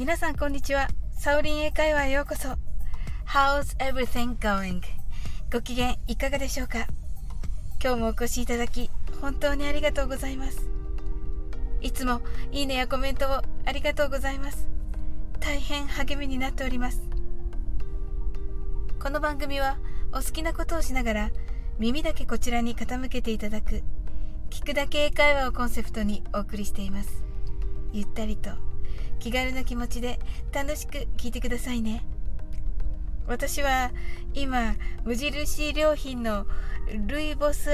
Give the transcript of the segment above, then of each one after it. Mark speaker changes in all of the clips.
Speaker 1: 皆さんこんにちは。サオリン英会話へようこそ。How's everything going? ご機嫌いかがでしょうか？今日もお越しいただき、本当にありがとうございます。いつもいいねやコメントをありがとうございます。大変励みになっております。この番組はお好きなことをしながら耳だけこちらに傾けていただく聞くだけ英会話をコンセプトにお送りしています。ゆったりと気軽な気持ちで楽しく聞いてくださいね。私は今無印良品のルイボス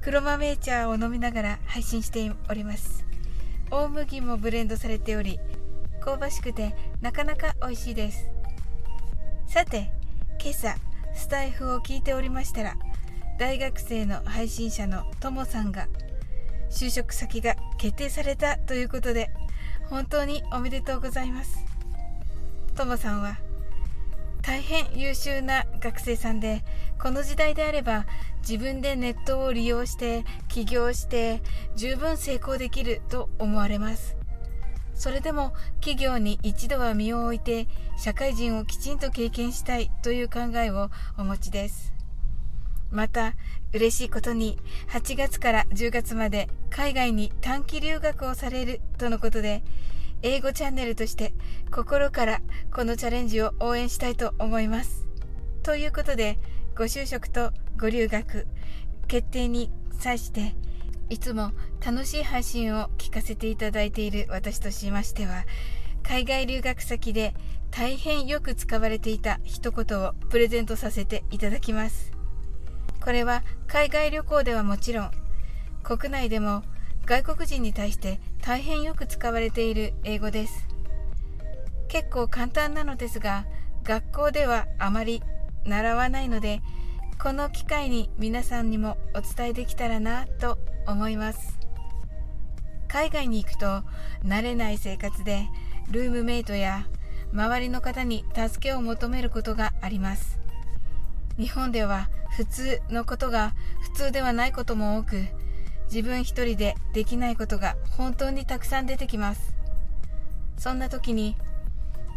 Speaker 1: 黒豆茶を飲みながら配信しております。大麦もブレンドされており香ばしくてなかなか美味しいです。さて今朝スタイフを聞いておりましたら大学生の配信者のともさんが就職先が決定されたということで本当におめでとうございます。ともさんは大変優秀な学生さんでこの時代であれば自分でネットを利用して起業して十分成功できると思われます。それでも企業に一度は身を置いて社会人をきちんと経験したいという考えをお持ちです。また嬉しいことに8月から10月まで海外に短期留学をされるとのことで英語チャンネルとして心からこのチャレンジを応援したいと思います。ということでご就職とご留学決定に際していつも楽しい配信を聞かせていただいている私としましては海外留学先で大変よく使われていた一言をプレゼントさせていただきます。これは海外旅行ではもちろん国内でも外国人に対して大変よく使われている英語です。結構簡単なのですが学校ではあまり習わないのでこの機会に皆さんにもお伝えできたらなと思います。海外に行くと慣れない生活でルームメイトや周りの方に助けを求めることがあります。日本では普通のことが普通ではないことも多く自分一人でできないことが本当にたくさん出てきます。そんな時に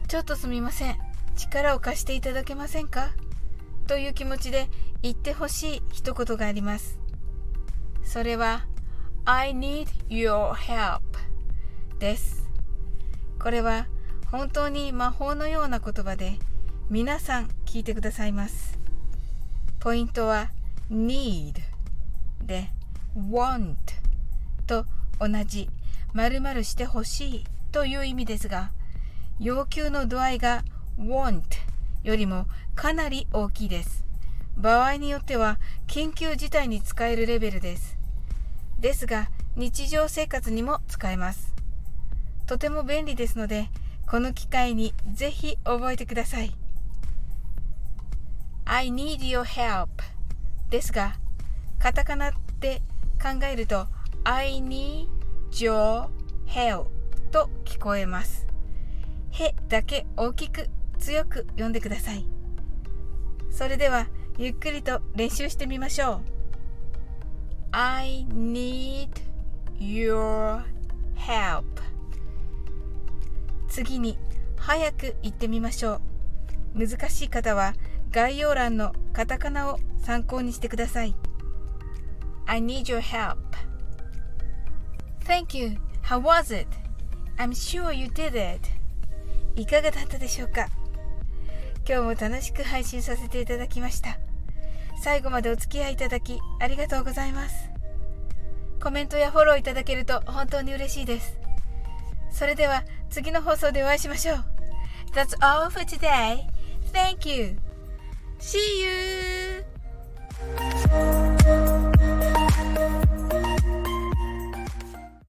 Speaker 1: ちょっとすみません力を貸していただけませんか？という気持ちで言ってほしい一言があります。それは I need your help です。これは本当に魔法のような言葉で皆さん聞いてくださいます。ポイントは need で want と同じ〇〇してほしいという意味ですが要求の度合いが want よりもかなり大きいです。場合によっては緊急事態に使えるレベルです。ですが日常生活にも使えます。とても便利ですのでこの機会にぜひ覚えてください。I need your help ですが、カタカナで考えると I need your help と聞こえます。へだけ大きく強く読んでください。それではゆっくりと練習してみましょう。I need your help 次に早く言ってみましょう。難しい方は概要欄のカタカナを参考にしてください。I need your help. Thank you. How was it? I'm sure you did it. いかがだったでしょうか？今日も楽しく配信させていただきました。最後までお付き合いいただきありがとうございます。コメントやフォローいただけると本当に嬉しいです。それでは次の放送でお会いしましょう。That's all for today. Thank you. See you!